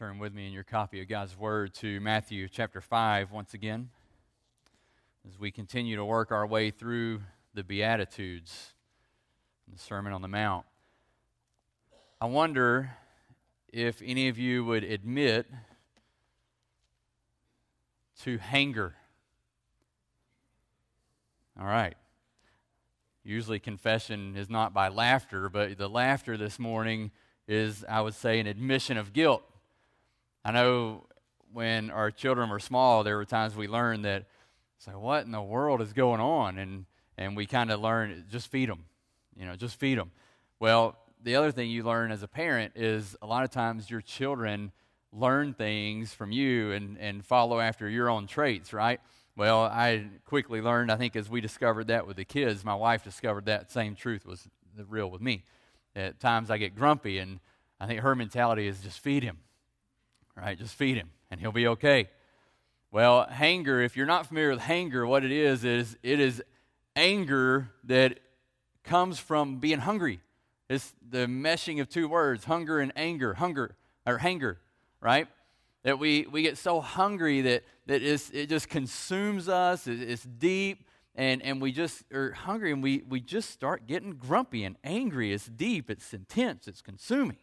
turn with me in your copy of God's Word to Matthew chapter 5 once again as we continue to work our way through the Beatitudes, and the Sermon on the Mount. I wonder if any of you would admit to hanger. All right. Usually, confession is not by laughter, but the laughter this morning is, I would say, an admission of guilt. I know when our children were small, there were times we learned that, say, what in the world is going on? And, and we kind of learn, just feed them, you know, just feed them. Well, the other thing you learn as a parent is a lot of times your children learn things from you and, and follow after your own traits, right? Well, I quickly learned, I think, as we discovered that with the kids, my wife discovered that same truth was real with me. At times I get grumpy, and I think her mentality is just feed him, right? Just feed him, and he'll be okay. Well, hanger, if you're not familiar with hanger, what it is, is it is anger that comes from being hungry. It's the meshing of two words, hunger and anger, hunger, or hanger, right? That we, we get so hungry that, that it just consumes us, it's deep, and, and we just are hungry and we, we just start getting grumpy and angry. It's deep, it's intense, it's consuming.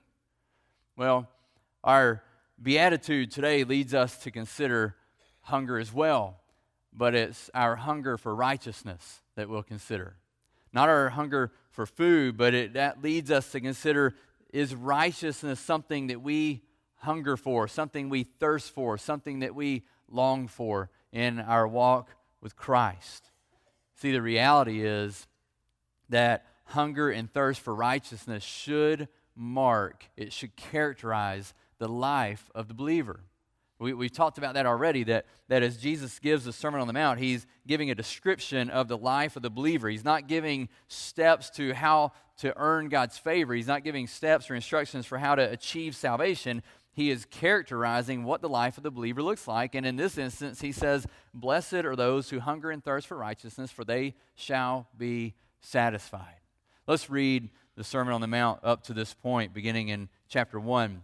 Well, our beatitude today leads us to consider hunger as well, but it's our hunger for righteousness that we'll consider. Not our hunger for food, but it, that leads us to consider is righteousness something that we hunger for, something we thirst for, something that we long for in our walk with Christ? See, the reality is that hunger and thirst for righteousness should mark, it should characterize the life of the believer. We, we've talked about that already, that, that as Jesus gives the Sermon on the Mount, he's giving a description of the life of the believer. He's not giving steps to how to earn God's favor, he's not giving steps or instructions for how to achieve salvation. He is characterizing what the life of the believer looks like. And in this instance, he says, Blessed are those who hunger and thirst for righteousness, for they shall be satisfied. Let's read the Sermon on the Mount up to this point, beginning in chapter 1.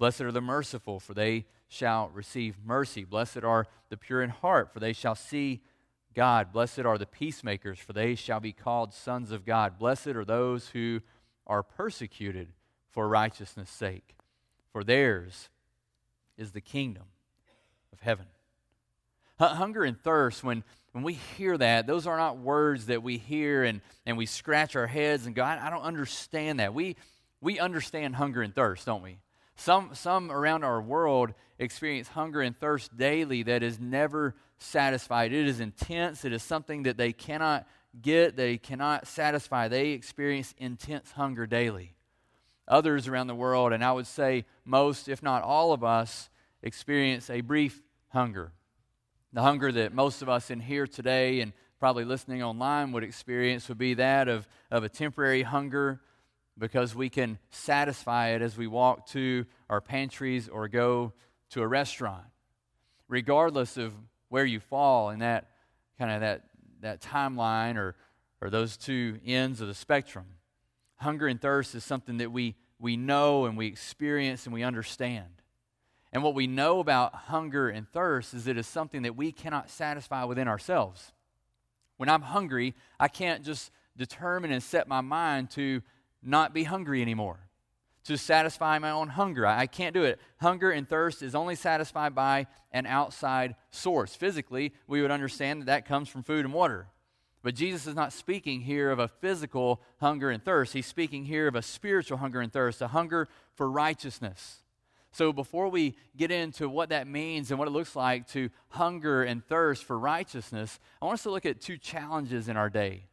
Blessed are the merciful, for they shall receive mercy. Blessed are the pure in heart, for they shall see God. Blessed are the peacemakers, for they shall be called sons of God. Blessed are those who are persecuted for righteousness' sake. For theirs is the kingdom of heaven. Hunger and thirst, when, when we hear that, those are not words that we hear and, and we scratch our heads and go, I, I don't understand that. We, we understand hunger and thirst, don't we? Some, some around our world experience hunger and thirst daily that is never satisfied. It is intense. It is something that they cannot get, they cannot satisfy. They experience intense hunger daily others around the world, and I would say most, if not all of us, experience a brief hunger. The hunger that most of us in here today and probably listening online would experience would be that of, of a temporary hunger because we can satisfy it as we walk to our pantries or go to a restaurant. Regardless of where you fall in that kind of that, that timeline or, or those two ends of the spectrum hunger and thirst is something that we, we know and we experience and we understand. And what we know about hunger and thirst is it's something that we cannot satisfy within ourselves. When I'm hungry, I can't just determine and set my mind to not be hungry anymore, to satisfy my own hunger. I, can't do it. Hunger and thirst is only satisfied by an outside source. Physically, we would understand that that comes from food and water. But Jesus is not speaking here of a physical hunger and thirst. He's speaking here of a spiritual hunger and thirst, a hunger for righteousness. So, before we get into what that means and what it looks like to hunger and thirst for righteousness, I want us to look at two challenges in our day.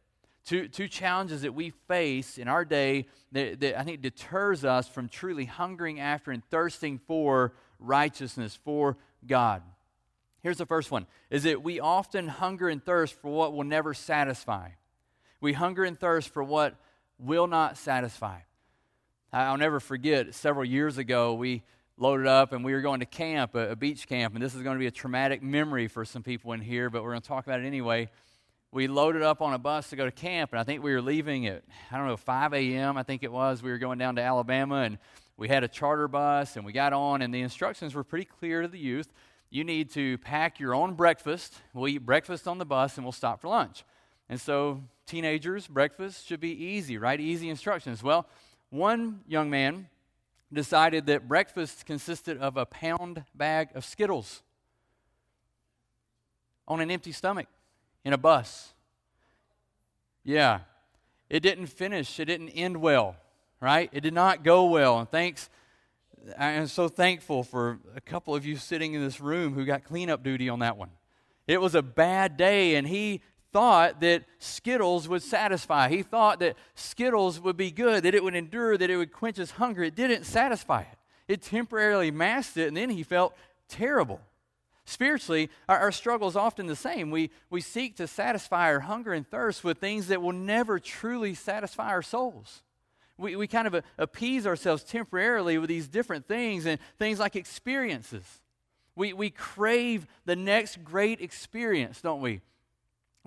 Two, two challenges that we face in our day that, that I think deters us from truly hungering after and thirsting for righteousness, for God. Here's the first one is that we often hunger and thirst for what will never satisfy. We hunger and thirst for what will not satisfy. I'll never forget several years ago, we loaded up and we were going to camp, a, a beach camp, and this is going to be a traumatic memory for some people in here, but we're going to talk about it anyway we loaded up on a bus to go to camp, and I think we were leaving at, I don't know, 5 a.m., I think it was. We were going down to Alabama, and we had a charter bus, and we got on, and the instructions were pretty clear to the youth. You need to pack your own breakfast. We'll eat breakfast on the bus, and we'll stop for lunch. And so, teenagers, breakfast should be easy, right? Easy instructions. Well, one young man decided that breakfast consisted of a pound bag of Skittles on an empty stomach in a bus. Yeah. It didn't finish, it didn't end well, right? It did not go well. And thanks, I am so thankful for a couple of you sitting in this room who got cleanup duty on that one. It was a bad day, and he thought that Skittles would satisfy. He thought that Skittles would be good, that it would endure, that it would quench his hunger. It didn't satisfy it. It temporarily masked it, and then he felt terrible. Spiritually, our, our, struggle is often the same. We, we seek to satisfy our hunger and thirst with things that will never truly satisfy our souls. We, we kind of uh, appease ourselves temporarily with these different things and things like experiences. We, we crave the next great experience, don't we?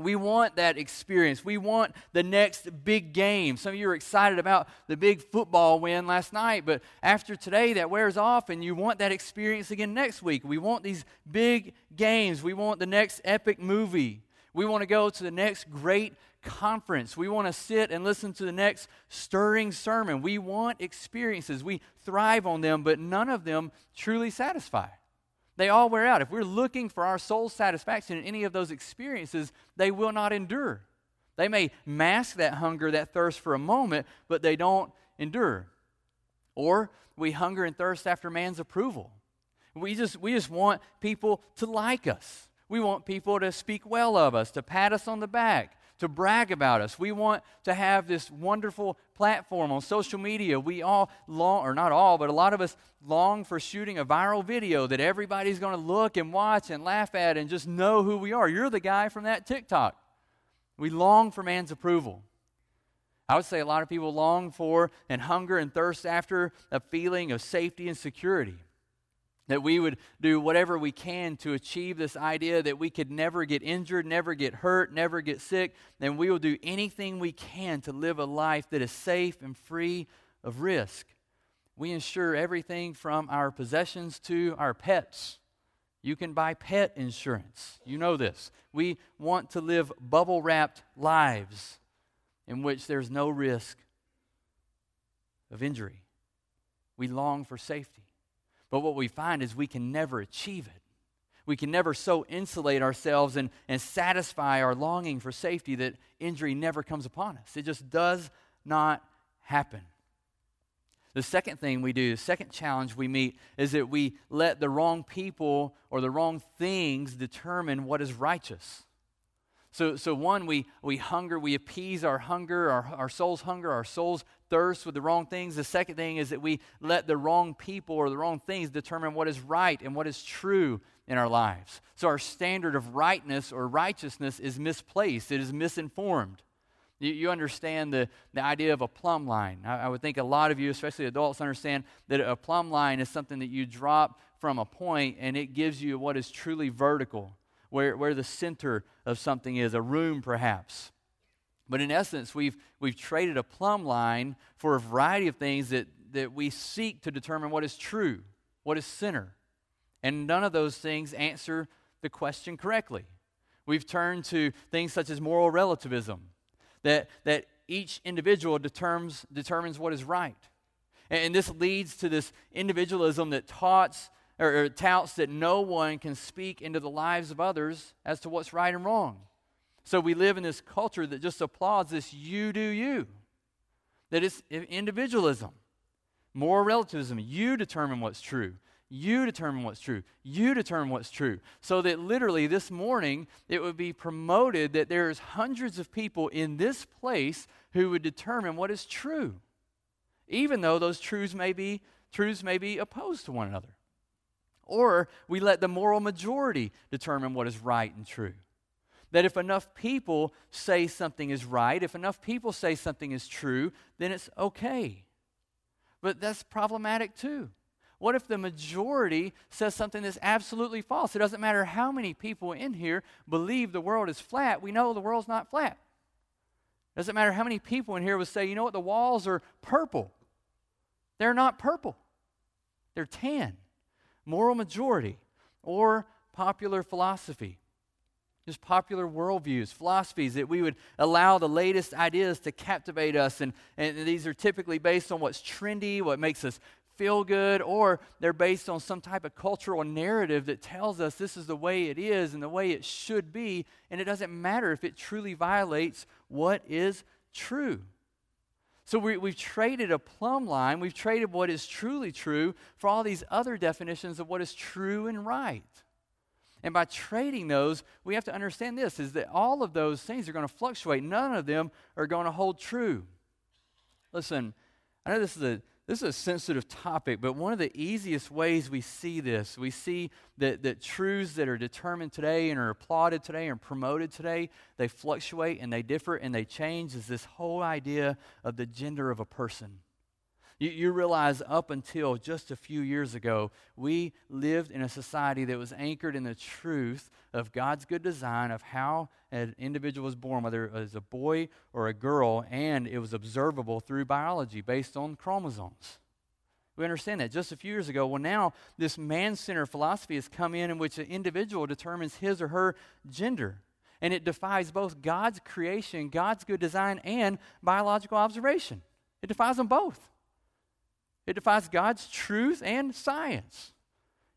We want that experience. We want the next big game. Some of you are excited about the big football win last night, but after today, that wears off, and you want that experience again next week. We want these big games. We want the next epic movie. We want to go to the next great conference. We want to sit and listen to the next stirring sermon. We want experiences. We thrive on them, but none of them truly satisfy. They all wear out. If we're looking for our soul satisfaction in any of those experiences, they will not endure. They may mask that hunger, that thirst for a moment, but they don't endure. Or we hunger and thirst after man's approval. We just, we just want people to like us. We want people to speak well of us, to pat us on the back, to brag about us. We want to have this wonderful platform on social media. We all long, or not all, but a lot of us long for shooting a viral video that everybody's going to look and watch and laugh at and just know who we are. You're the guy from that TikTok. We long for man's approval. I would say a lot of people long for and hunger and thirst after a feeling of safety and security. That we would do whatever we can to achieve this idea that we could never get injured, never get hurt, never get sick, and we will do anything we can to live a life that is safe and free of risk. We insure everything from our possessions to our pets. You can buy pet insurance. You know this. We want to live bubble wrapped lives in which there's no risk of injury. We long for safety. But what we find is we can never achieve it. We can never so insulate ourselves and, and satisfy our longing for safety that injury never comes upon us. It just does not happen. The second thing we do, the second challenge we meet, is that we let the wrong people or the wrong things determine what is righteous. So, so one, we, we hunger, we appease our hunger, our, our soul's hunger, our soul's thirst with the wrong things. The second thing is that we let the wrong people or the wrong things determine what is right and what is true in our lives. So our standard of rightness or righteousness is misplaced, it is misinformed. You, you understand the, the idea of a plumb line. I, I would think a lot of you, especially adults, understand that a plumb line is something that you drop from a point and it gives you what is truly vertical where, where the center of something is, a room perhaps. But in essence, we've, we've traded a plumb line for a variety of things that, that we seek to determine what is true, what is center. And none of those things answer the question correctly. We've turned to things such as moral relativism, that, that each individual determines, determines what is right. And this leads to this individualism that taunts or, or touts that no one can speak into the lives of others as to what's right and wrong. So we live in this culture that just applauds this you do you, that it's individualism, moral relativism. You determine what's true, You determine what's true. You determine what's true. So that literally this morning it would be promoted that there's hundreds of people in this place who would determine what is true, even though those truths may be truths may be opposed to one another. Or we let the moral majority determine what is right and true. That if enough people say something is right, if enough people say something is true, then it's okay. But that's problematic too. What if the majority says something that's absolutely false? It doesn't matter how many people in here believe the world is flat, we know the world's not flat. It doesn't matter how many people in here would say, you know what, the walls are purple. They're not purple, they're tan. Moral majority or popular philosophy. Just popular worldviews, philosophies that we would allow the latest ideas to captivate us. And, and these are typically based on what's trendy, what makes us feel good, or they're based on some type of cultural narrative that tells us this is the way it is and the way it should be, and it doesn't matter if it truly violates what is true. So we, have traded a plumb line, we've traded what is truly true for all these other definitions of what is true and right. And by trading those, we have to understand this is that all of those things are going to fluctuate. None of them are going to hold true. Listen, I know this is a this is a sensitive topic, but one of the easiest ways we see this, we see that, that truths that are determined today and are applauded today and promoted today, they fluctuate and they differ and they change, is this whole idea of the gender of a person. You, you realize up until just a few years ago, we lived in a society that was anchored in the truth of God's good design of how an individual was born, whether it was a boy or a girl, and it was observable through biology based on chromosomes. We understand that just a few years ago. Well, now this man centered philosophy has come in in which an individual determines his or her gender. And it defies both God's creation, God's good design, and biological observation. It defies them both. It defies God's truth and science.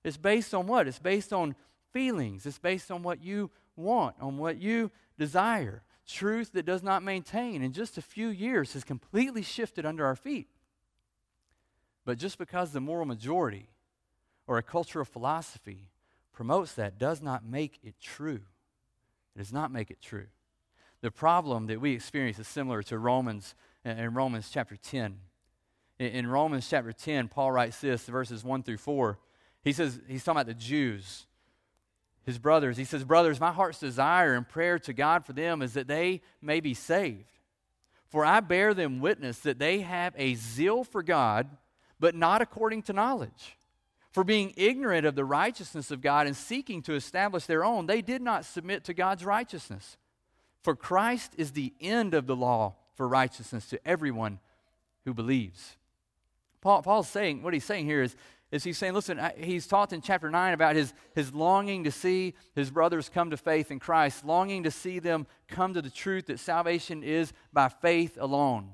It's based on what? It's based on feelings. It's based on what you want, on what you desire. Truth that does not maintain in just a few years has completely shifted under our feet. But just because the moral majority or a culture of philosophy promotes that does not make it true. It does not make it true. The problem that we experience is similar to Romans in Romans chapter 10. In Romans chapter 10, Paul writes this, verses 1 through 4. He says, he's talking about the Jews, his brothers. He says, Brothers, my heart's desire and prayer to God for them is that they may be saved. For I bear them witness that they have a zeal for God, but not according to knowledge. For being ignorant of the righteousness of God and seeking to establish their own, they did not submit to God's righteousness. For Christ is the end of the law for righteousness to everyone who believes. Paul, Paul's saying, what he's saying here is, is he's saying, listen, he's talked in chapter 9 about his, his longing to see his brothers come to faith in Christ, longing to see them come to the truth that salvation is by faith alone.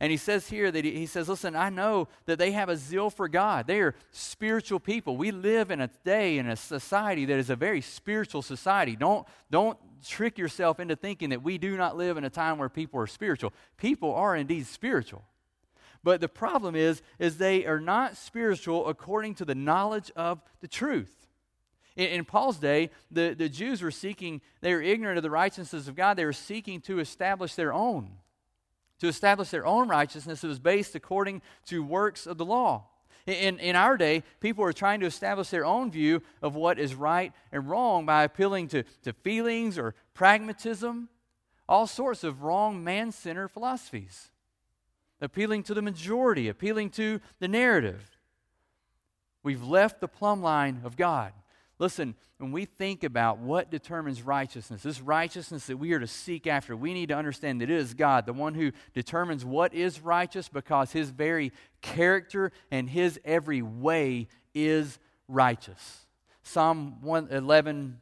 And he says here that he, he, says, Listen, I know that they have a zeal for God. They are spiritual people. We live in a day, in a society that is a very spiritual society. Don't, don't trick yourself into thinking that we do not live in a time where people are spiritual. People are indeed spiritual. But the problem is, is they are not spiritual according to the knowledge of the truth. In, in, Paul's day, the, the Jews were seeking, they were ignorant of the righteousness of God. They were seeking to establish their own. To establish their own righteousness, it was based according to works of the law. In, in our day, people are trying to establish their own view of what is right and wrong by appealing to, to feelings or pragmatism, all sorts of wrong man centered philosophies appealing to the majority, appealing to the narrative. We've left the plumb line of God. Listen, when we think about what determines righteousness, this righteousness that we are to seek after, we need to understand that it is God, the one who determines what is righteous because his very character and his every way is righteous. Psalm 111,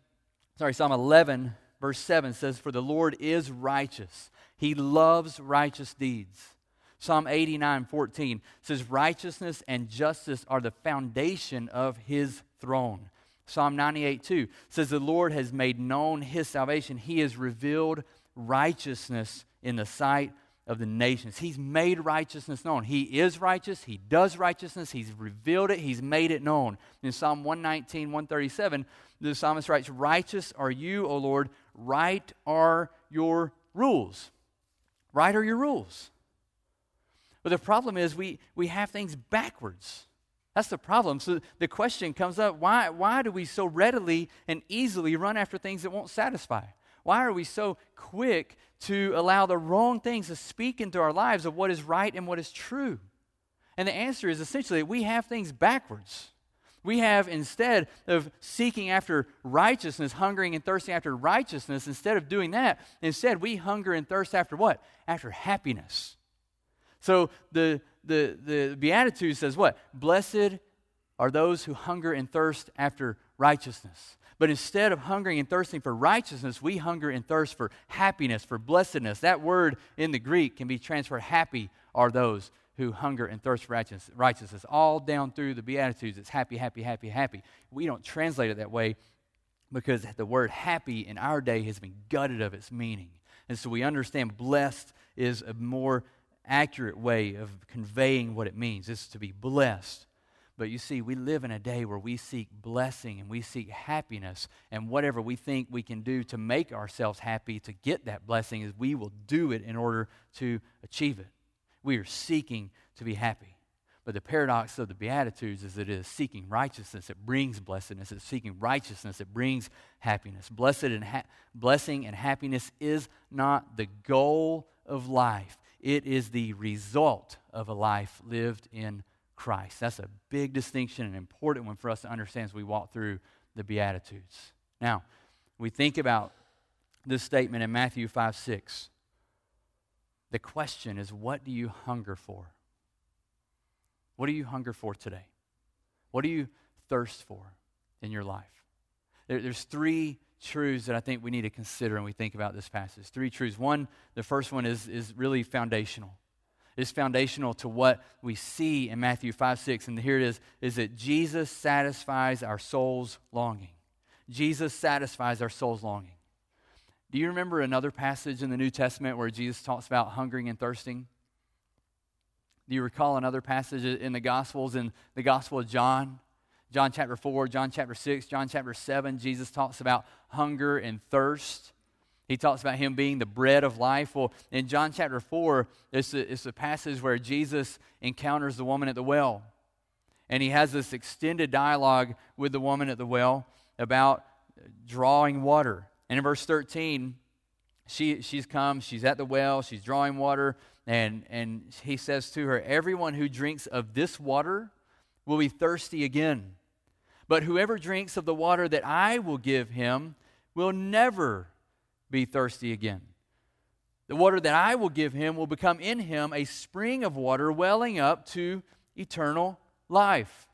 sorry, Psalm 11, verse 7 says, For the Lord is righteous, he loves righteous deeds. Psalm 89 14 says, Righteousness and justice are the foundation of his throne. Psalm 98 2 says, The Lord has made known his salvation. He has revealed righteousness in the sight of the nations. He's made righteousness known. He is righteous. He does righteousness. He's revealed it. He's made it known. In Psalm 119, 137, the psalmist writes, Righteous are you, O Lord. Right are your rules. Right are your rules. But the problem is we, we have things backwards. That's the problem. So the question comes up why, why do we so readily and easily run after things that won't satisfy? Why are we so quick to allow the wrong things to speak into our lives of what is right and what is true? And the answer is essentially we have things backwards. We have, instead of seeking after righteousness, hungering and thirsting after righteousness, instead of doing that, instead we hunger and thirst after what? After happiness. So the, the, the Beatitude says what? Blessed are those who hunger and thirst after righteousness. But instead of hungering and thirsting for righteousness, we hunger and thirst for happiness, for blessedness. That word in the Greek can be transferred happy are those who hunger and thirst for righteousness. All down through the Beatitudes, it's happy, happy, happy, happy. We don't translate it that way because the word happy in our day has been gutted of its meaning. And so we understand blessed is a more accurate way of conveying what it means. It's to be blessed. But you see, we live in a day where we seek blessing and we seek happiness, and whatever we think we can do to make ourselves happy to get that blessing is we will do it in order to achieve it. We are seeking to be happy. But the paradox of the Beatitudes is that it is seeking righteousness. It brings blessedness. It's seeking righteousness. It brings happiness. Blessed and ha- blessing and happiness is not the goal of life. It is the result of a life lived in Christ. That's a big distinction, an important one for us to understand as we walk through the Beatitudes. Now, we think about this statement in Matthew 5 6. The question is, what do you hunger for? What do you hunger for today? What do you thirst for in your life? There, there's three truths that I think we need to consider when we think about this passage. Three truths. One, the first one is, is really foundational It's foundational to what we see in Matthew 5 6. And here it is is that Jesus satisfies our soul's longing. Jesus satisfies our soul's longing. Do you remember another passage in the New Testament where Jesus talks about hungering and thirsting? Do you recall another passage in the Gospels, in the Gospel of John? John chapter 4, John chapter 6, John chapter 7, Jesus talks about hunger and thirst. He talks about him being the bread of life. Well, in John chapter 4, it's a, it's a passage where Jesus encounters the woman at the well. And he has this extended dialogue with the woman at the well about drawing water. And in verse 13, she, she's come, she's at the well, she's drawing water, and, and he says to her, Everyone who drinks of this water will be thirsty again. But whoever drinks of the water that I will give him will never be thirsty again. The water that I will give him will become in him a spring of water welling up to eternal life.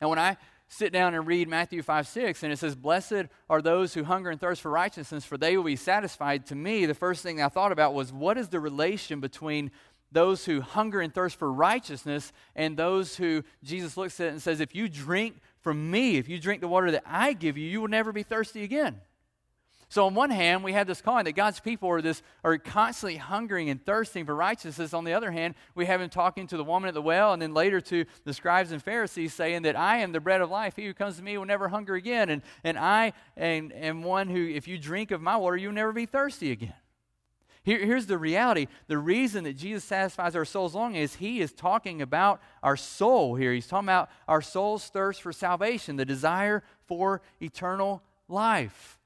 And when I sit down and read Matthew 5 6, and it says, Blessed are those who hunger and thirst for righteousness, for they will be satisfied. To me, the first thing I thought about was what is the relation between those who hunger and thirst for righteousness and those who Jesus looks at and says, If you drink from me, if you drink the water that I give you, you will never be thirsty again. So on one hand, we have this calling that God's people are this are constantly hungering and thirsting for righteousness. On the other hand, we have him talking to the woman at the well, and then later to the scribes and Pharisees, saying that I am the bread of life. He who comes to me will never hunger again, and and I am, am one who, if you drink of my water, you'll never be thirsty again. Here, here's the reality. The reason that Jesus satisfies our soul's longing is he is talking about our soul here. He's talking about our soul's thirst for salvation, the desire for eternal life.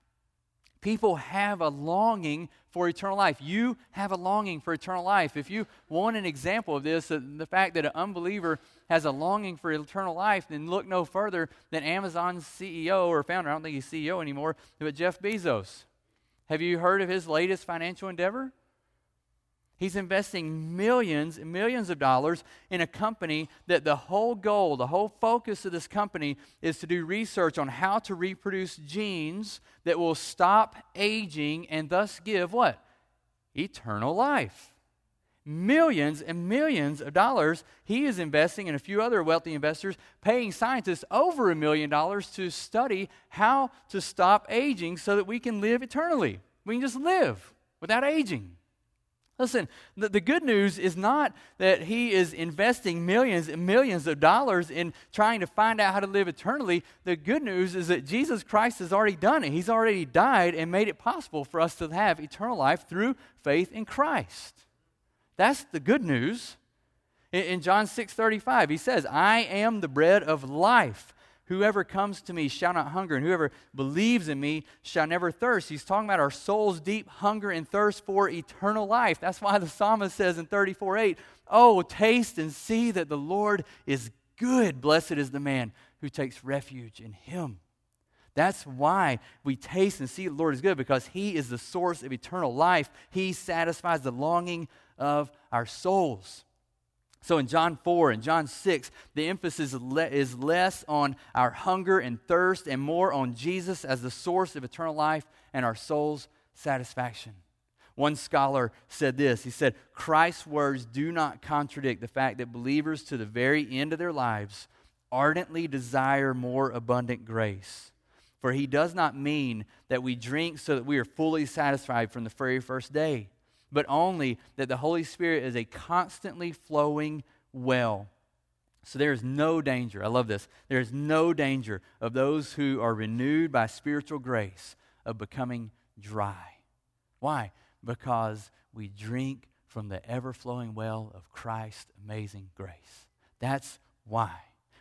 People have a longing for eternal life. You have a longing for eternal life. If you want an example of this, uh, the fact that an unbeliever has a longing for eternal life, then look no further than Amazon's CEO or founder. I don't think he's CEO anymore, but Jeff Bezos. Have you heard of his latest financial endeavor? He's investing millions and millions of dollars in a company that the whole goal, the whole focus of this company is to do research on how to reproduce genes that will stop aging and thus give what? Eternal life. Millions and millions of dollars he is investing, and a few other wealthy investors paying scientists over a million dollars to study how to stop aging so that we can live eternally. We can just live without aging. Listen, the, the, good news is not that he is investing millions and millions of dollars in trying to find out how to live eternally. The good news is that Jesus Christ has already done it. He's already died and made it possible for us to have eternal life through faith in Christ. That's the good news. In, in John 6 35, he says, I am the bread of life. Whoever comes to me shall not hunger, and whoever believes in me shall never thirst. He's talking about our soul's deep hunger and thirst for eternal life. That's why the psalmist says in 34 8, Oh, taste and see that the Lord is good. Blessed is the man who takes refuge in him. That's why we taste and see the Lord is good, because he is the source of eternal life. He satisfies the longing of our souls. So in John 4 and John 6, the emphasis is less on our hunger and thirst and more on Jesus as the source of eternal life and our soul's satisfaction. One scholar said this He said, Christ's words do not contradict the fact that believers to the very end of their lives ardently desire more abundant grace. For he does not mean that we drink so that we are fully satisfied from the very first day but only that the Holy Spirit is a constantly flowing well. So there is no danger. I love this. There is no danger of those who are renewed by spiritual grace of becoming dry. Why? Because we drink from the ever flowing well of Christ's amazing grace. That's why.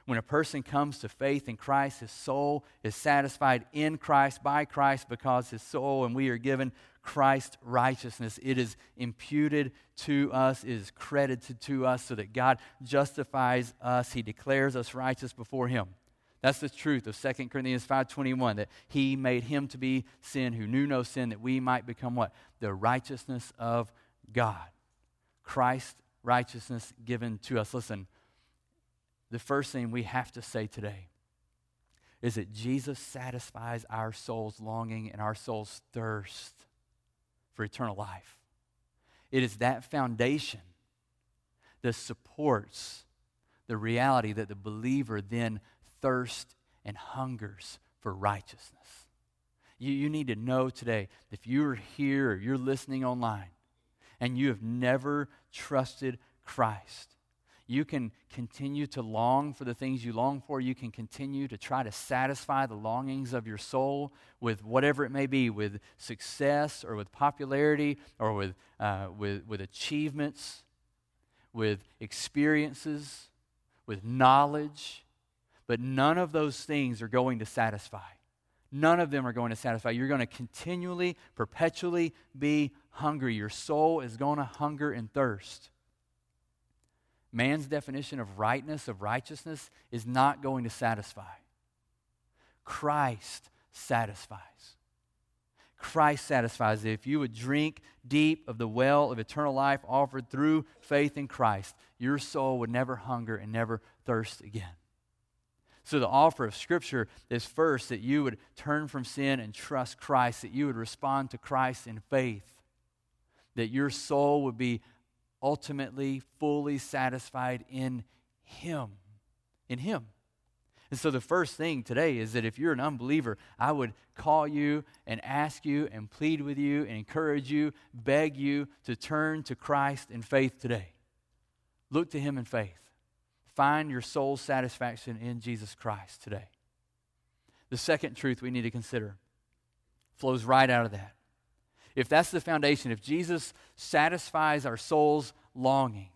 When a person comes to faith in Christ, his soul is satisfied in Christ, by Christ, because his soul and we are given Christ's righteousness. It is imputed to us, it is credited to us so that God justifies us. He declares us righteous before him. That's the truth of 2 Corinthians 5:21 that he made him to be sin who knew no sin that we might become what? The righteousness of God. Christ's righteousness given to us. Listen, the first thing we have to say today is that Jesus satisfies our soul's longing and our soul's thirst for eternal life. It is that foundation that supports the reality that the believer then thirsts and hungers for righteousness. You, you need to know today if you're here or you're listening online and you have never trusted Christ, you can continue to long for the things you long for. You can continue to try to satisfy the longings of your soul with whatever it may be, with success or with popularity or with, uh, with, with achievements, with experiences, with knowledge. But none of those things are going to satisfy. None of them are going to satisfy. You're going to continually, perpetually be hungry. Your soul is going to hunger and thirst. Man's definition of rightness, of righteousness, is not going to satisfy. Christ satisfies. Christ satisfies. If you would drink deep of the well of eternal life offered through faith in Christ, your soul would never hunger and never thirst again. So, the offer of Scripture is first that you would turn from sin and trust Christ, that you would respond to Christ in faith, that your soul would be ultimately fully satisfied in Him. In Him. And so, the first thing today is that if you're an unbeliever, I would call you and ask you and plead with you and encourage you, beg you to turn to Christ in faith today. Look to Him in faith. Find your soul's satisfaction in Jesus Christ today. The second truth we need to consider flows right out of that if that's the foundation, if Jesus satisfies our soul's longing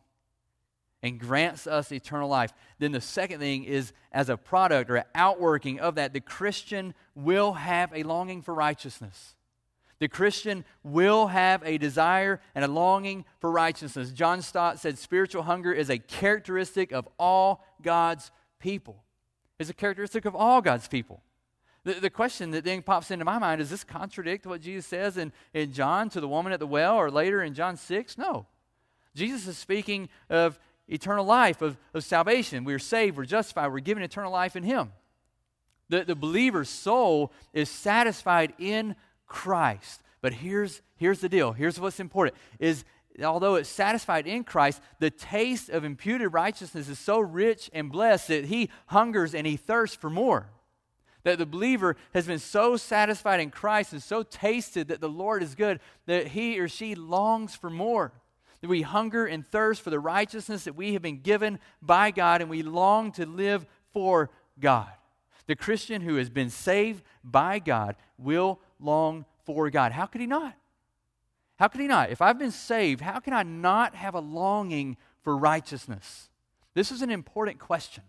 and grants us eternal life, then the second thing is as a product or an outworking of that, the Christian will have a longing for righteousness. The Christian will have a desire and a longing for righteousness. John Stott said spiritual hunger is a characteristic of all God's people. It's a characteristic of all God's people. The, the question that then pops into my mind is this contradict what Jesus says in, in John to the woman at the well or later in John 6? No. Jesus is speaking of eternal life, of, of salvation. We're saved, we're justified, we're given eternal life in Him. The, the believer's soul is satisfied in Christ. But here's, here's the deal. Here's what's important is although it's satisfied in Christ, the taste of imputed righteousness is so rich and blessed that he hungers and he thirsts for more. That the believer has been so satisfied in Christ and so tasted that the Lord is good that he or she longs for more. That we hunger and thirst for the righteousness that we have been given by God, and we long to live for God. The Christian who has been saved by God will long for God. How could he not? How could he not? If I've been saved, how can I not have a longing for righteousness? This is an important question.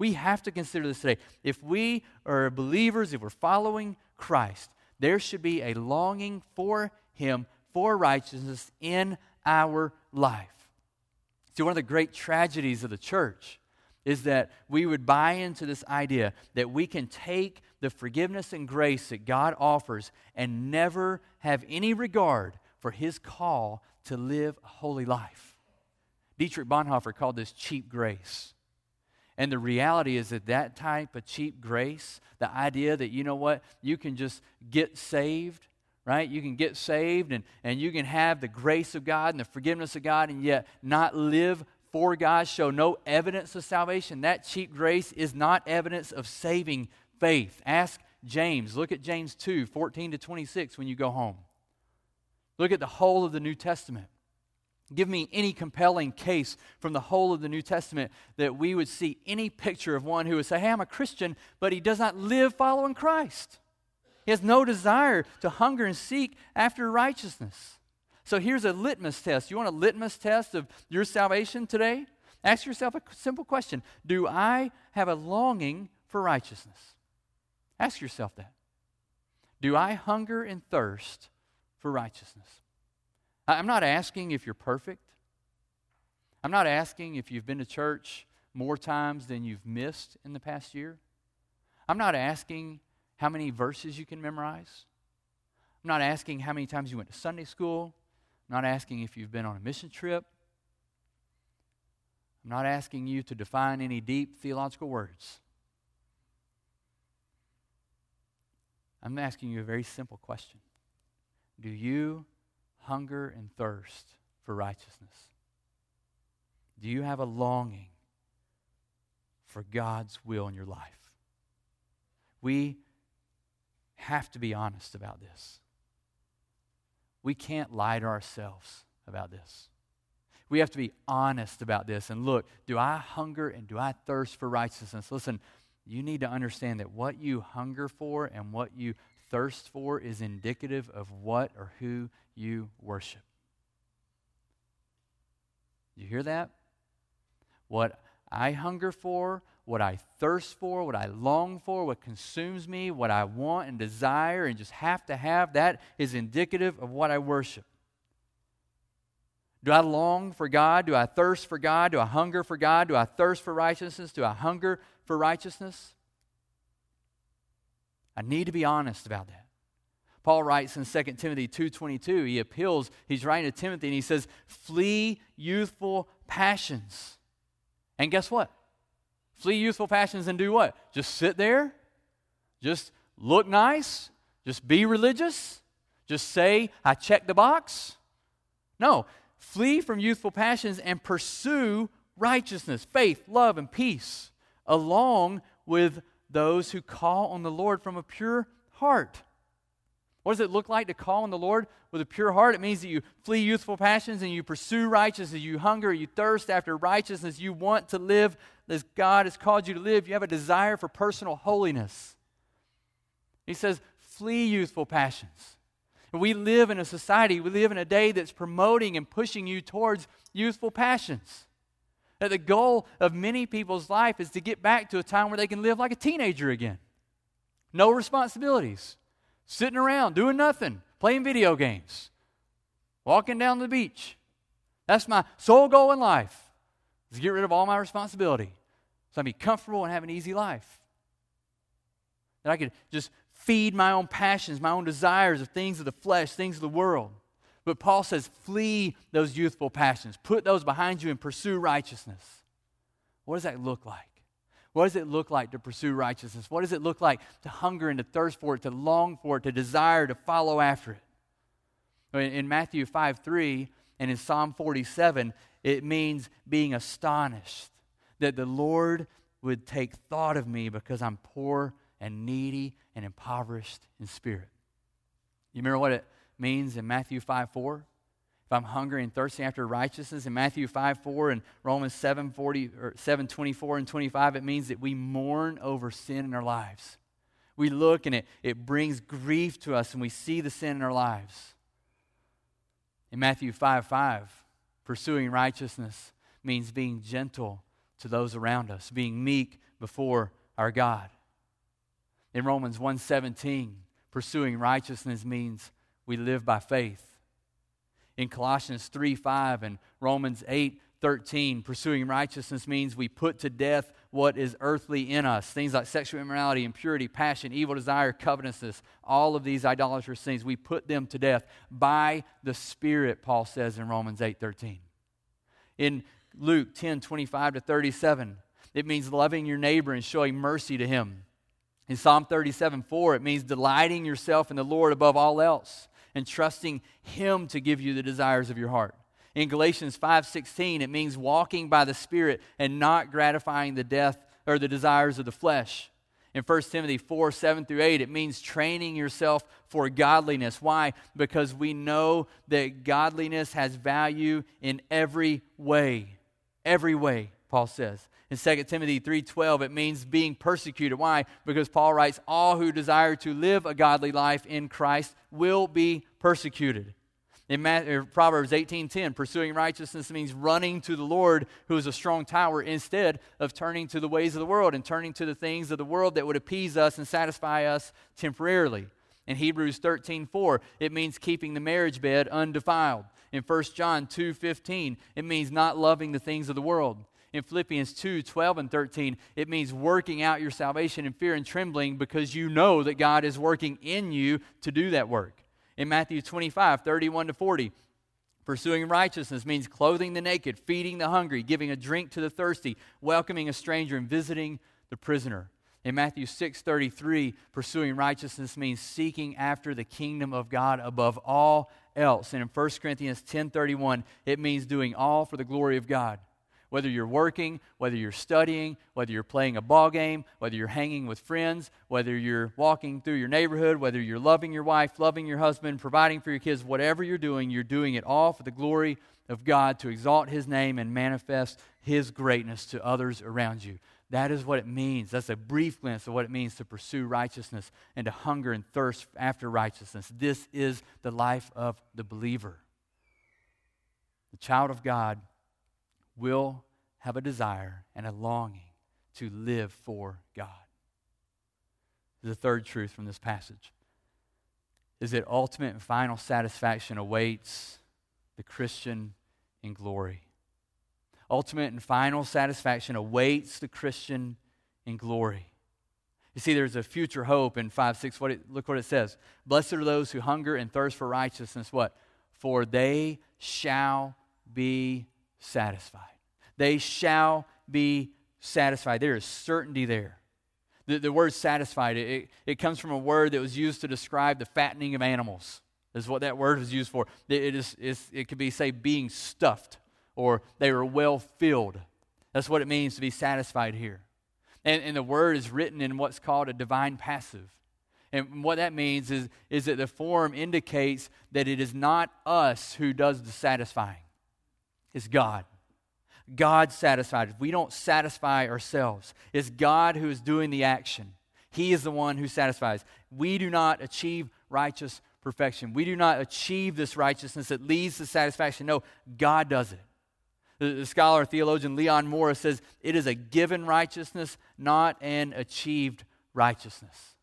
We have to consider this today. If we are believers, if we're following Christ, there should be a longing for Him, for righteousness in our life. See, one of the great tragedies of the church is that we would buy into this idea that we can take the forgiveness and grace that God offers and never have any regard for His call to live a holy life. Dietrich Bonhoeffer called this cheap grace. And the reality is that that type of cheap grace, the idea that, you know what, you can just get saved, right? You can get saved and, and you can have the grace of God and the forgiveness of God and yet not live for God, show no evidence of salvation. That cheap grace is not evidence of saving faith. Ask James. Look at James 2 14 to 26 when you go home. Look at the whole of the New Testament. Give me any compelling case from the whole of the New Testament that we would see any picture of one who would say, Hey, I'm a Christian, but he does not live following Christ. He has no desire to hunger and seek after righteousness. So here's a litmus test. You want a litmus test of your salvation today? Ask yourself a simple question Do I have a longing for righteousness? Ask yourself that. Do I hunger and thirst for righteousness? I'm not asking if you're perfect. I'm not asking if you've been to church more times than you've missed in the past year. I'm not asking how many verses you can memorize. I'm not asking how many times you went to Sunday school. I'm not asking if you've been on a mission trip. I'm not asking you to define any deep theological words. I'm asking you a very simple question Do you hunger and thirst for righteousness? Do you have a longing for God's will in your life? We have to be honest about this. We can't lie to ourselves about this. We have to be honest about this and look, do I hunger and do I thirst for righteousness? Listen, you need to understand that what you hunger for and what you thirst for is indicative of what or who you worship. You hear that? What I hunger for, what I thirst for, what I long for, what consumes me, what I want and desire and just have to have, that is indicative of what I worship. Do I long for God? Do I thirst for God? Do I hunger for God? Do I thirst for righteousness? Do I hunger for righteousness? I need to be honest about that. Paul writes in 2 Timothy 2:22, he appeals, he's writing to Timothy and he says, "Flee youthful passions." And guess what? Flee youthful passions and do what? Just sit there? Just look nice? Just be religious? Just say, I checked the box? No. Flee from youthful passions and pursue righteousness, faith, love, and peace, along with those who call on the Lord from a pure heart. What does it look like to call on the Lord with a pure heart? It means that you flee youthful passions and you pursue righteousness. You hunger, you thirst after righteousness. You want to live as God has called you to live. You have a desire for personal holiness. He says, flee youthful passions. We live in a society, we live in a day that's promoting and pushing you towards youthful passions. That the goal of many people's life is to get back to a time where they can live like a teenager again. No responsibilities sitting around doing nothing, playing video games, walking down the beach. That's my sole goal in life, is to get rid of all my responsibility so I can be comfortable and have an easy life. That I could just feed my own passions, my own desires of things of the flesh, things of the world. But Paul says, flee those youthful passions. Put those behind you and pursue righteousness. What does that look like? What does it look like to pursue righteousness? What does it look like to hunger and to thirst for it, to long for it, to desire to follow after it? In Matthew 5 3 and in Psalm 47, it means being astonished that the Lord would take thought of me because I'm poor and needy and impoverished in spirit. You remember what it means in Matthew 5 4? if I'm hungry and thirsty after righteousness, in Matthew 5 4 and Romans 7 40 or 7 24 and 25, it means that we mourn over sin in our lives. We look and it, it brings grief to us and we see the sin in our lives. In Matthew 5 5, pursuing righteousness means being gentle to those around us, being meek before our God. In Romans 1:17, pursuing righteousness means we live by faith in Colossians 3 5 and Romans 8 13. Pursuing righteousness means we put to death what is earthly in us. Things like sexual immorality, impurity, passion, evil desire, covetousness, all of these idolatrous things, we put them to death by the Spirit, Paul says in Romans 8 13. In Luke 10 25 to 37, it means loving your neighbor and showing mercy to him. In Psalm 37 4, it means delighting yourself in the Lord above all else and trusting Him to give you the desires of your heart. In Galatians 5:16, it means walking by the Spirit and not gratifying the death or the desires of the flesh. In 1 Timothy 4 7 through 8, it means training yourself for godliness. Why? Because we know that godliness has value in every way. Every way, Paul says. In 2 Timothy 3:12 it means being persecuted. Why? Because Paul writes all who desire to live a godly life in Christ will be persecuted. In er, Proverbs 18:10, pursuing righteousness means running to the Lord who is a strong tower instead of turning to the ways of the world and turning to the things of the world that would appease us and satisfy us temporarily. In Hebrews 13:4, it means keeping the marriage bed undefiled. In 1 John 2:15, it means not loving the things of the world in Philippians 2 12 and 13, it means working out your salvation in fear and trembling because you know that God is working in you to do that work. In Matthew 25 31 to 40, Pursuing righteousness means clothing the naked, feeding the hungry, giving a drink to the thirsty, welcoming a stranger, and visiting the prisoner. In Matthew 6:33, pursuing righteousness means seeking after the kingdom of God above all else. And in 1 Corinthians 10:31, it means doing all for the glory of God. Whether you're working, whether you're studying, whether you're playing a ball game, whether you're hanging with friends, whether you're walking through your neighborhood, whether you're loving your wife, loving your husband, providing for your kids, whatever you're doing, you're doing it all for the glory of God to exalt His name and manifest His greatness to others around you. That is what it means. That's a brief glimpse of what it means to pursue righteousness and to hunger and thirst after righteousness. This is the life of the believer. The child of God will have a desire and a longing to live for God. The third truth from this passage is that ultimate and final satisfaction awaits the Christian in glory. Ultimate and final satisfaction awaits the Christian in glory. You see, there's a future hope in 5 6. What it, look what it says. Blessed are those who hunger and thirst for righteousness. What? For they shall be satisfied. They shall be satisfied. There is certainty there. The, the word satisfied, it, it comes from a word that was used to describe the fattening of animals, is what that word was used for. It, it, is, it could be, say, being stuffed, or they were well filled. That's what it means to be satisfied here. And, and the word is written in what's called a divine passive. And what that means is, is that the form indicates that it is not us who does the satisfying. It's God. God satisfied. We don't satisfy ourselves. It's God who is doing the action. He is the one who satisfies. We do not achieve righteous perfection. We do not achieve this righteousness that leads to satisfaction. No, God does it. The, the scholar theologian Leon Morris says it is a given righteousness, not an achieved righteousness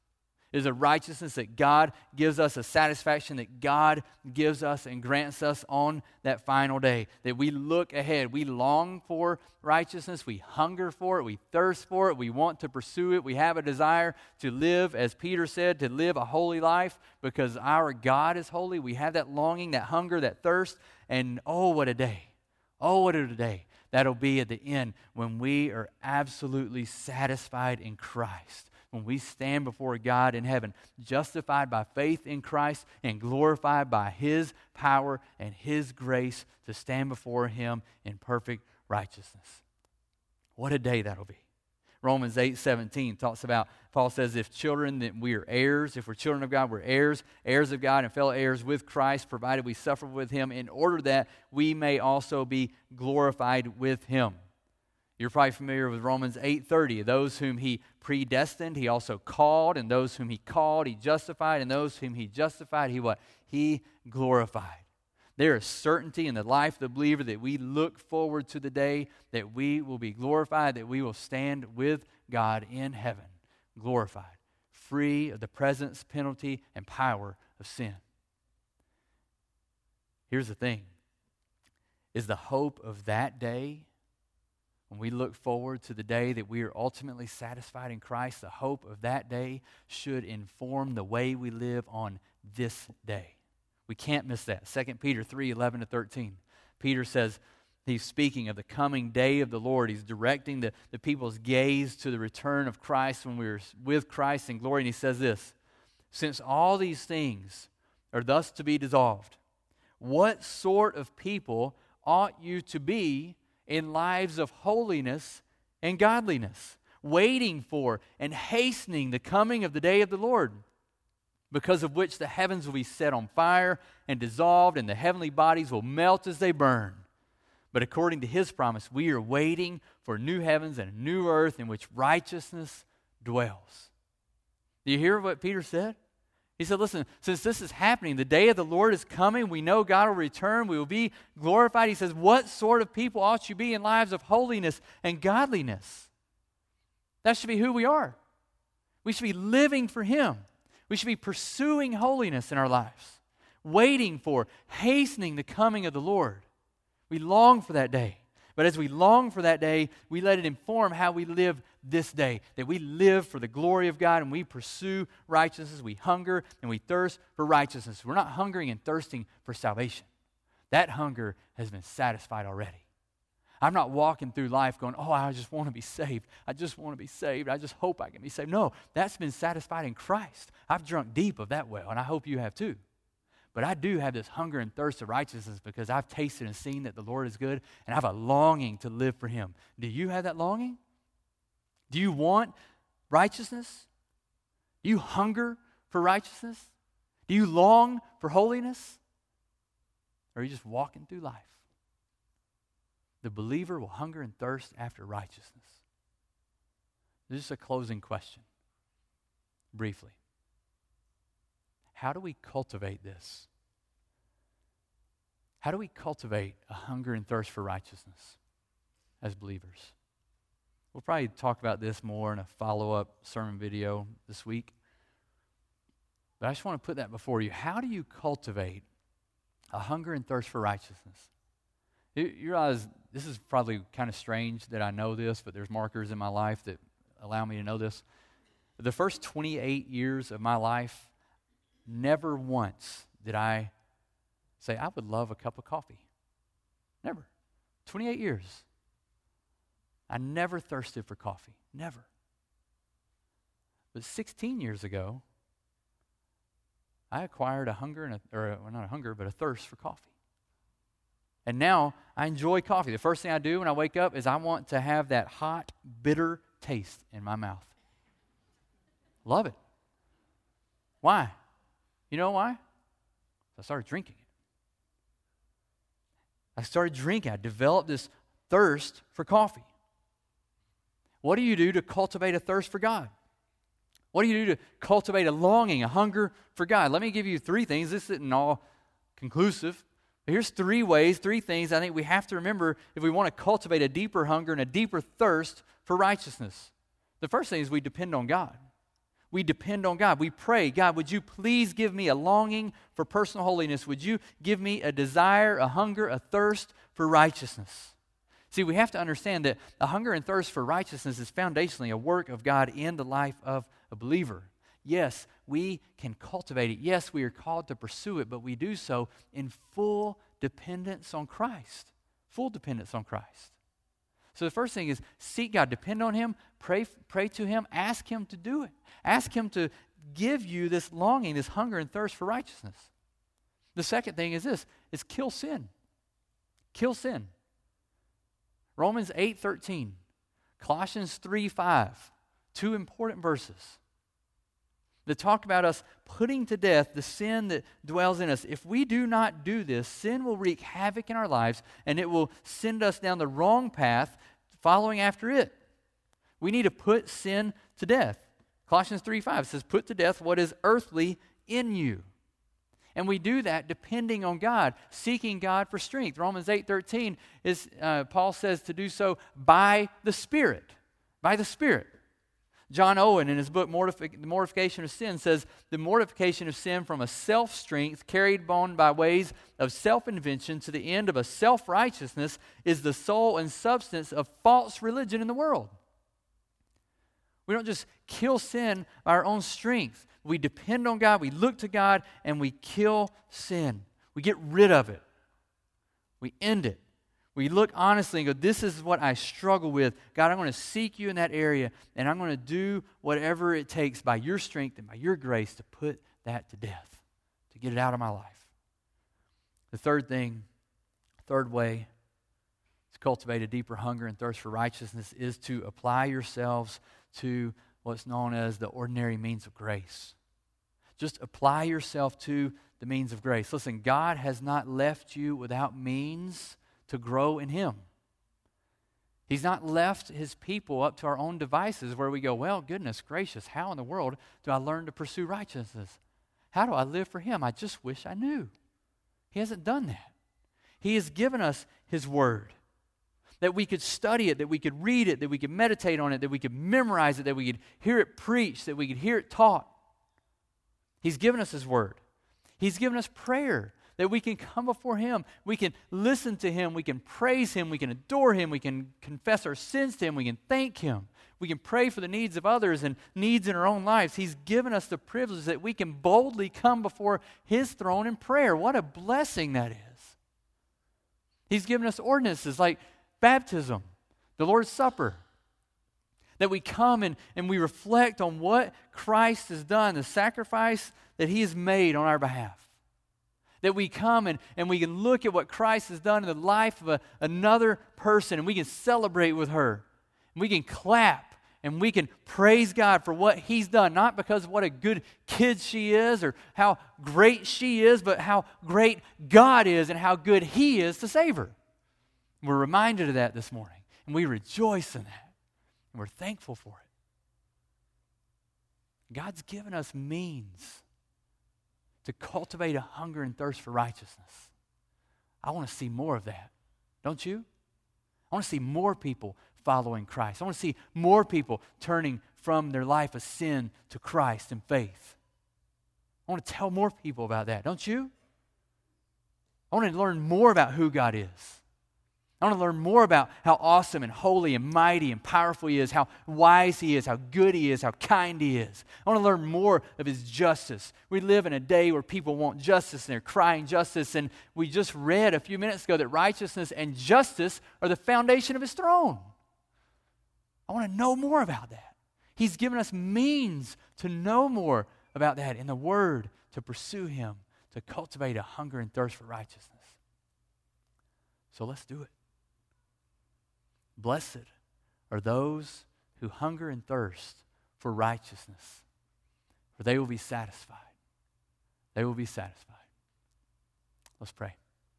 is a righteousness that God gives us, a satisfaction that God gives us and grants us on that final day. That we look ahead. We long for righteousness. We hunger for it. We thirst for it. We want to pursue it. We have a desire to live, as Peter said, to live a holy life because our God is holy. We have that longing, that hunger, that thirst. And oh, what a day! Oh, what a day! That'll be at the end when we are absolutely satisfied in Christ when we stand before God in heaven, justified by faith in Christ and glorified by His power and His grace to stand before Him in perfect righteousness. What a day that'll be. Romans 8 17 talks about, Paul says, if children, that we are heirs. If we're children of God, we're heirs, heirs of God, and fellow heirs with Christ, provided we suffer with him, in order that we may also be glorified with him. You're probably familiar with Romans 8:30. Those whom he predestined, he also called, and those whom he called, he justified, and those whom he justified, he what? He glorified. There is certainty in the life of the believer that we look forward to the day that we will be glorified, that we will stand with God in heaven, glorified, free of the presence, penalty, and power of sin. Here's the thing is the hope of that day when we look forward to the day that we are ultimately satisfied in Christ, the hope of that day should inform the way we live on this day. We can't miss that. 2 Peter 3 11 to 13. Peter says, He's speaking of the coming day of the Lord. He's directing the, the people's gaze to the return of Christ when we are with Christ in glory. And he says this Since all these things are thus to be dissolved, what sort of people ought you to be in lives of holiness and godliness, waiting for and hastening the coming of the day of the Lord? because of which the heavens will be set on fire and dissolved, and the heavenly bodies will melt as they burn. But according to his promise, we are waiting for new heavens and a new earth in which righteousness dwells. Do you hear what Peter said? He said, Listen, since this is happening, the day of the Lord is coming. We know God will return. We will be glorified. He says, What sort of people ought you be in lives of holiness and godliness? That should be who we are. We should be living for Him. We should be pursuing holiness in our lives, waiting for, hastening the coming of the Lord. We long for that day. But as we long for that day, we let it inform how we live this day. That we live for the glory of God and we pursue righteousness. We hunger and we thirst for righteousness. We're not hungering and thirsting for salvation. That hunger has been satisfied already. I'm not walking through life going, oh, I just want to be saved. I just want to be saved. I just hope I can be saved. No, that's been satisfied in Christ. I've drunk deep of that well, and I hope you have too. But I do have this hunger and thirst of righteousness because I've tasted and seen that the Lord is good, and I have a longing to live for Him. Do you have that longing? Do you want righteousness? Do you hunger for righteousness? Do you long for holiness? Or are you just walking through life? the believer will hunger and thirst after righteousness. This is a closing question, briefly. How do we cultivate this? How do we cultivate a hunger and thirst for righteousness as believers? We'll probably talk about this more in a follow up sermon video this week. But I just want to put that before you. How do you cultivate a hunger and thirst for righteousness? You realize this is probably kind of strange that I know this, but there's markers in my life that allow me to know this. The first 28 years of my life, never once did I say, I would love a cup of coffee. Never. 28 years. I never thirsted for coffee. Never. But 16 years ago, I acquired a hunger and a, or not a hunger, but a thirst for coffee. And now I enjoy coffee. The first thing I do when I wake up is I want to have that hot, bitter taste in my mouth. Love it. Why? You know why? I started drinking it. I started drinking. I developed this thirst for coffee. What do you do to cultivate a thirst for God? What do you do to cultivate a longing, a hunger for God? Let me give you three things. This isn't all conclusive, Here's three ways, three things I think we have to remember if we want to cultivate a deeper hunger and a deeper thirst for righteousness. The first thing is we depend on God. We depend on God. We pray, God, would you please give me a longing for personal holiness? Would you give me a desire, a hunger, a thirst for righteousness? See, we have to understand that a hunger and thirst for righteousness is foundationally a work of God in the life of a believer. Yes, we can cultivate it. Yes, we are called to pursue it, but we do so in full dependence on Christ. Full dependence on Christ. So the first thing is seek God, depend on Him, pray, pray to Him, ask Him to do it. Ask Him to give you this longing, this hunger and thirst for righteousness. The second thing is this is kill sin. Kill sin. Romans 8 13. Colossians 3 5, two important verses that talk about us putting to death the sin that dwells in us. If we do not do this, sin will wreak havoc in our lives and it will send us down the wrong path following after it. We need to put sin to death. Colossians 3 5 says, Put to death what is earthly in you. And we do that depending on God, seeking God for strength. Romans 8 13 is, uh, Paul says to do so by the Spirit. By the Spirit. John Owen, in his book Mortific- The Mortification of Sin, says the mortification of sin from a self strength carried on by ways of self invention to the end of a self righteousness is the soul and substance of false religion in the world. We don't just kill sin by our own strength. We depend on God, we look to God, and we kill sin. We get rid of it, we end it. We look honestly and go, This is what I struggle with. God, I'm going to seek you in that area, and I'm going to do whatever it takes by your strength and by your grace to put that to death, to get it out of my life. The third thing, third way to cultivate a deeper hunger and thirst for righteousness is to apply yourselves to what's known as the ordinary means of grace. Just apply yourself to the means of grace. Listen, God has not left you without means to grow in Him. He's not left His people up to our own devices where we go, well, goodness gracious, how in the world do I learn to pursue righteousness? How do I live for Him? I just wish I knew. He hasn't done that. He has given us His Word that we could study it, that we could read it, that we could meditate on it, that we could memorize it, that we could hear it preached, that we could hear it taught. He's given us His Word. He's given us prayer that we can come before Him. We can listen to Him. We can praise Him. We can adore Him. We can confess our sins to Him. We can thank Him. We can pray for the needs of others and needs in our own lives. He's given us the privilege that we can boldly come before His throne in prayer. What a blessing that is. He's given us ordinances like baptism, the Lord's Supper, that we come and, and we reflect on what Christ has done, the sacrifice that He has made on our behalf. That we come and, and we can look at what Christ has done in the life of a, another person and we can celebrate with her. And we can clap and we can praise God for what He's done, not because of what a good kid she is or how great she is, but how great God is and how good He is to save her. We're reminded of that this morning, and we rejoice in that, and we're thankful for it. God's given us means to cultivate a hunger and thirst for righteousness. I want to see more of that. Don't you? I want to see more people following Christ. I want to see more people turning from their life of sin to Christ and faith. I want to tell more people about that, don't you? I want to learn more about who God is. I want to learn more about how awesome and holy and mighty and powerful He is, how wise He is, how good He is, how kind He is. I want to learn more of His justice. We live in a day where people want justice and they're crying justice, and we just read a few minutes ago that righteousness and justice are the foundation of His throne. I want to know more about that. He's given us means to know more about that in the Word, to pursue Him, to cultivate a hunger and thirst for righteousness. So let's do it. Blessed are those who hunger and thirst for righteousness, for they will be satisfied. They will be satisfied. Let's pray.